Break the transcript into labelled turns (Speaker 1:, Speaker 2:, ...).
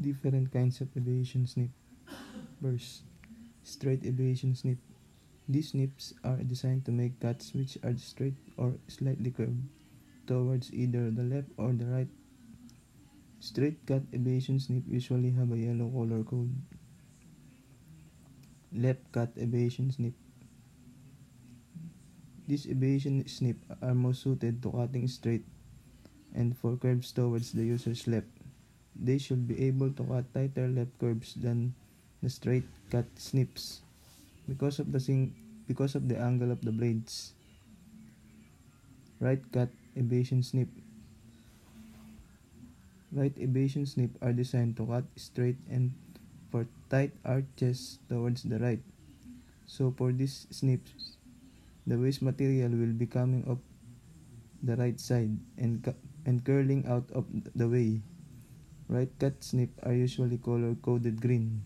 Speaker 1: different kinds of aviation snip. First, straight aviation snip. These snips are designed to make cuts which are straight or slightly curved towards either the left or the right. Straight cut aviation snip usually have a yellow color code. Left cut aviation snip. These aviation snip are most suited to cutting straight and for curves towards the user's left. They should be able to cut tighter left curves than the straight cut snips because of the sing because of the angle of the blades. Right cut aviation snip. Right aviation snip are designed to cut straight and for tight arches towards the right. So for these snips, the waste material will be coming up the right side and and curling out of the way. Right cut snip are usually color coded green.